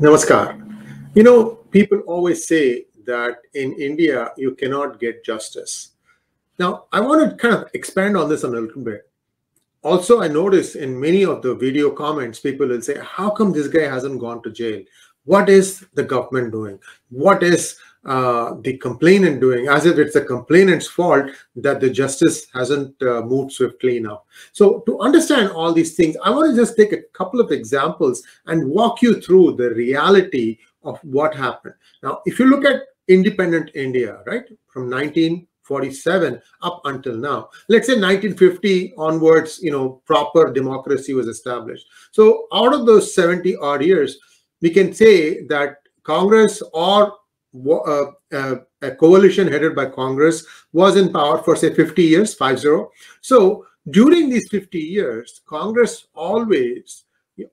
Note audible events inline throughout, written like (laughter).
Namaskar. You know, people always say that in India you cannot get justice. Now, I want to kind of expand on this a little bit. Also, I notice in many of the video comments, people will say, How come this guy hasn't gone to jail? What is the government doing? What is uh, the complainant doing? As if it's the complainant's fault that the justice hasn't uh, moved swiftly enough. So, to understand all these things, I want to just take a couple of examples and walk you through the reality of what happened. Now, if you look at independent India, right, from 1947 up until now, let's say 1950 onwards, you know, proper democracy was established. So, out of those 70 odd years, we can say that Congress or uh, uh, a coalition headed by Congress was in power for say 50 years, 5-0. So during these 50 years, Congress always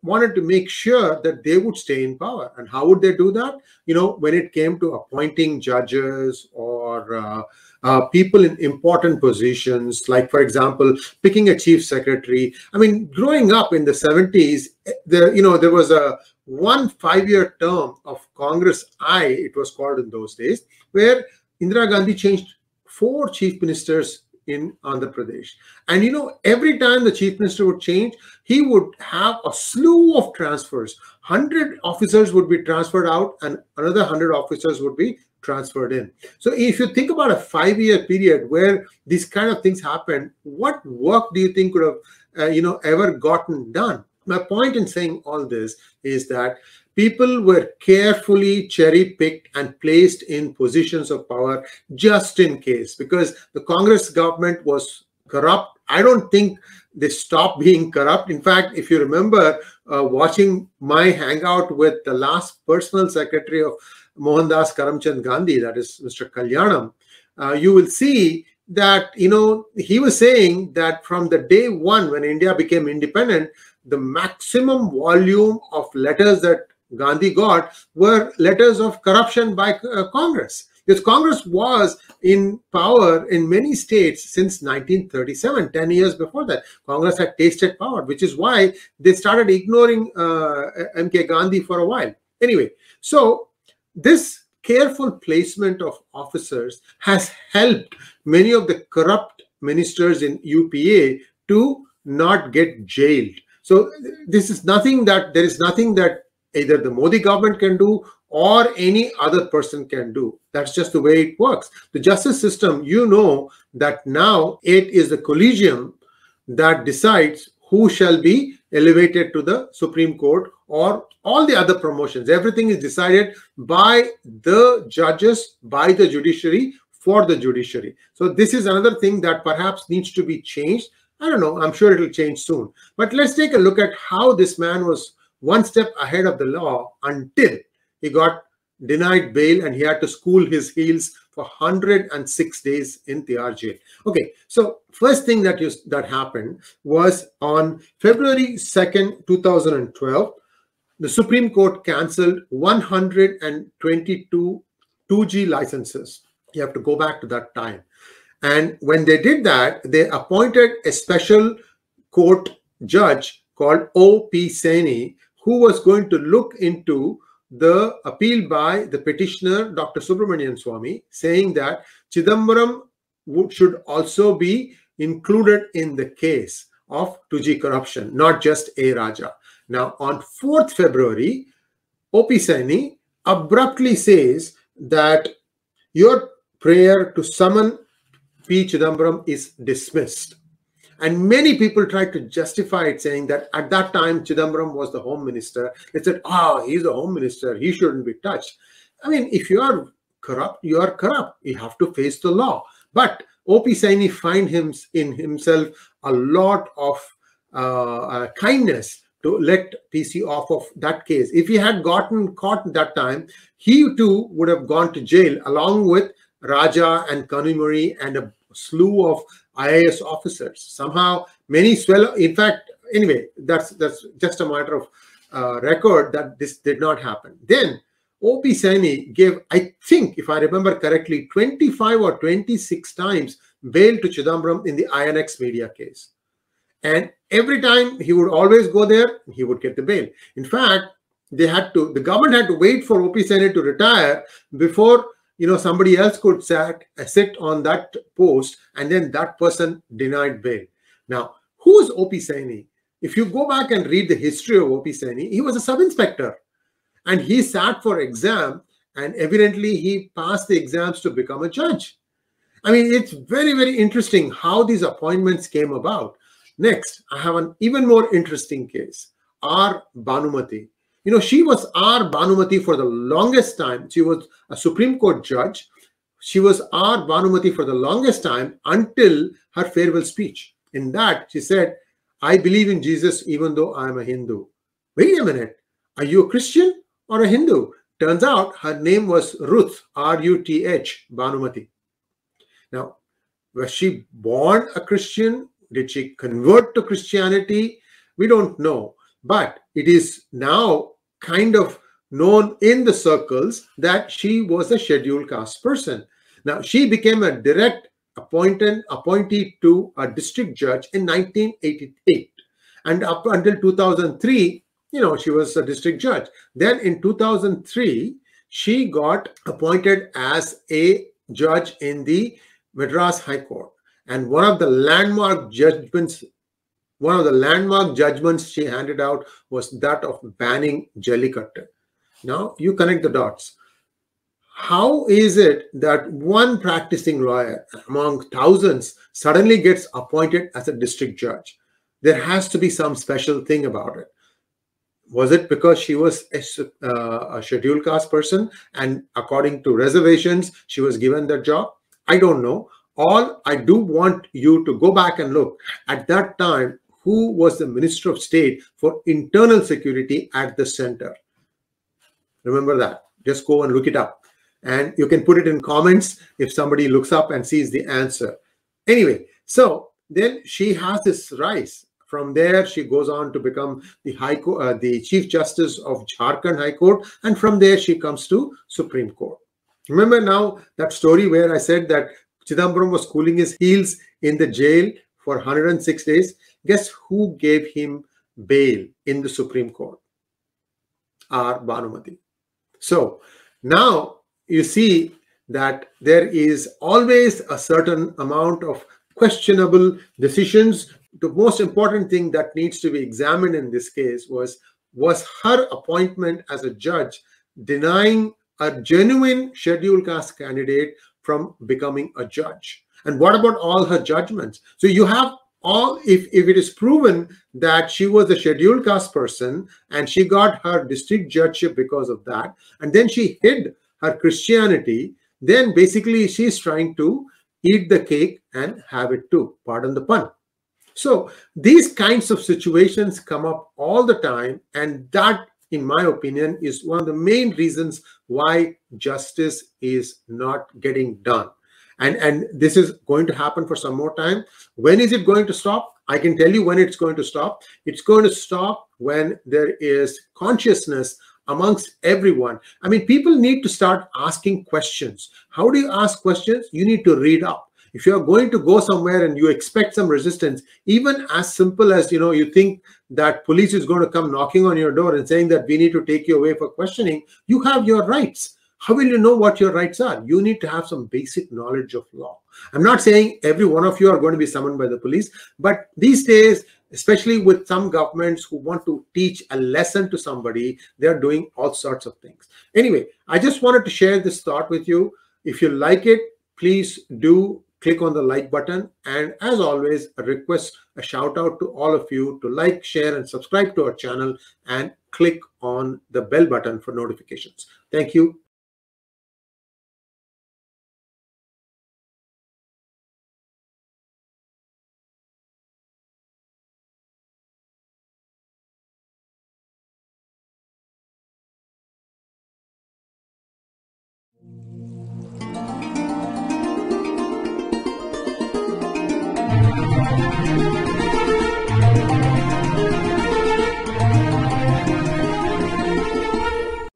wanted to make sure that they would stay in power. And how would they do that? You know, when it came to appointing judges or uh, uh, people in important positions, like, for example, picking a chief secretary. I mean, growing up in the 70s, there, you know, there was a one five-year term of Congress I, it was called in those days, where Indira Gandhi changed four chief ministers in Andhra Pradesh. And you know, every time the chief minister would change, he would have a slew of transfers. 100 officers would be transferred out and another 100 officers would be transferred in. So if you think about a five-year period where these kind of things happen, what work do you think could have, uh, you know, ever gotten done? My point in saying all this is that people were carefully cherry picked and placed in positions of power just in case because the Congress government was corrupt. I don't think they stopped (laughs) being corrupt. In fact, if you remember uh, watching my hangout with the last personal secretary of Mohandas Karamchand Gandhi, that is Mr. Kalyanam, uh, you will see that you know he was saying that from the day one when India became independent, the maximum volume of letters that Gandhi got were letters of corruption by uh, Congress. Because Congress was in power in many states since 1937, 10 years before that. Congress had tasted power, which is why they started ignoring uh, MK Gandhi for a while. Anyway, so this careful placement of officers has helped many of the corrupt ministers in UPA to not get jailed. So this is nothing that there is nothing that either the Modi government can do or any other person can do. That's just the way it works. The justice system, you know that now it is the collegium that decides who shall be elevated to the Supreme Court or all the other promotions. Everything is decided by the judges, by the judiciary, for the judiciary. So this is another thing that perhaps needs to be changed. I don't know. I'm sure it will change soon. But let's take a look at how this man was one step ahead of the law until he got denied bail and he had to school his heels for 106 days in Tihar jail. Okay, so first thing that you, that happened was on February 2nd, 2012, the Supreme Court cancelled 122 2G licenses. You have to go back to that time. And when they did that, they appointed a special court judge called O.P. Saini who was going to look into the appeal by the petitioner, Dr. Subramanian Swamy, saying that Chidambaram would, should also be included in the case of 2G corruption, not just A. Raja. Now, on 4th February, O.P. Saini abruptly says that your prayer to summon P. Chidambaram is dismissed. And many people tried to justify it, saying that at that time Chidambaram was the home minister. They said, oh, he's the home minister. He shouldn't be touched. I mean, if you are corrupt, you are corrupt. You have to face the law. But O.P. Saini find him in himself a lot of uh, uh, kindness to let PC off of that case. If he had gotten caught that time, he too would have gone to jail along with Raja and Kanimozhi and a slew of IAS officers. Somehow, many swell. In fact, anyway, that's that's just a matter of uh, record that this did not happen. Then O.P. Saini gave, I think, if I remember correctly, 25 or 26 times bail to Chidambaram in the INX media case. And every time he would always go there, he would get the bail. In fact, they had to the government had to wait for O.P. Saini to retire before you know somebody else could sat, uh, sit on that post and then that person denied bail. Now who is O.P. Saini? if you go back and read the history of O.P. Saini, he was a sub inspector and he sat for exam and evidently he passed the exams to become a judge. I mean it's very very interesting how these appointments came about. Next i have an even more interesting case. R. Banumathi you know, she was R. Banumathi for the longest time. She was a Supreme Court judge. She was R. Banumathi for the longest time until her farewell speech. In that, she said, I believe in Jesus even though I am a Hindu. Wait a minute. Are you a Christian or a Hindu? Turns out her name was Ruth, R U T H, Banumathi. Now, was she born a Christian? Did she convert to Christianity? We don't know. But it is now kind of known in the circles that she was a scheduled caste person. Now, she became a direct appointed appointee to a district judge in 1988. And up until 2003, you know, she was a district judge. Then in 2003, she got appointed as a judge in the Madras High Court. And one of the landmark judgments one of the landmark judgments she handed out was that of banning Jallikattu. Now you connect the dots. How is it that one practicing lawyer among thousands suddenly gets appointed as a district judge? There has to be some special thing about it. Was it because she was a, uh, a scheduled caste person and according to reservations, she was given the job? I don't know all I do want you to go back and look at that time who was the Minister of State for Internal Security at the center. Remember that. Just go and look it up. And you can put it in comments if somebody looks up and sees the answer. Anyway, so then she has this rise. From there, she goes on to become the High Court, uh, the Chief Justice of Jharkhand High Court, and from there she comes to Supreme Court. Remember now that story where I said that Chidambaram was cooling his heels in the jail for 106 days. Guess who gave him bail in the Supreme Court? R. Banumathi. So now you see that there is always a certain amount of questionable decisions. The most important thing that needs to be examined in this case was was her appointment as a judge denying a genuine scheduled caste candidate from becoming a judge. And what about all her judgments? So you have all if, if it is proven that she was a scheduled caste person and she got her district judgeship because of that and then she hid her christianity then basically she's trying to eat the cake and have it too. Pardon the pun. So these kinds of situations come up all the time and that in my opinion is one of the main reasons why justice is not getting done and and this is going to happen for some more time. When is it going to stop? I can tell you when it's going to stop. It's going to stop when there is consciousness amongst everyone. I mean people need to start asking questions. How do you ask questions? You need to read up. If you are going to go somewhere and you expect some resistance even as simple as you know you think that police is going to come knocking on your door and saying that we need to take you away for questioning you have your rights how will you know what your rights are? You need to have some basic knowledge of law. I'm not saying every one of you are going to be summoned by the police, but these days, especially with some governments who want to teach a lesson to somebody, they're doing all sorts of things. Anyway, I just wanted to share this thought with you. If you like it, please do click on the like button. And as always, a request, a shout out to all of you to like, share, and subscribe to our channel and click on the bell button for notifications. Thank you. Thank you.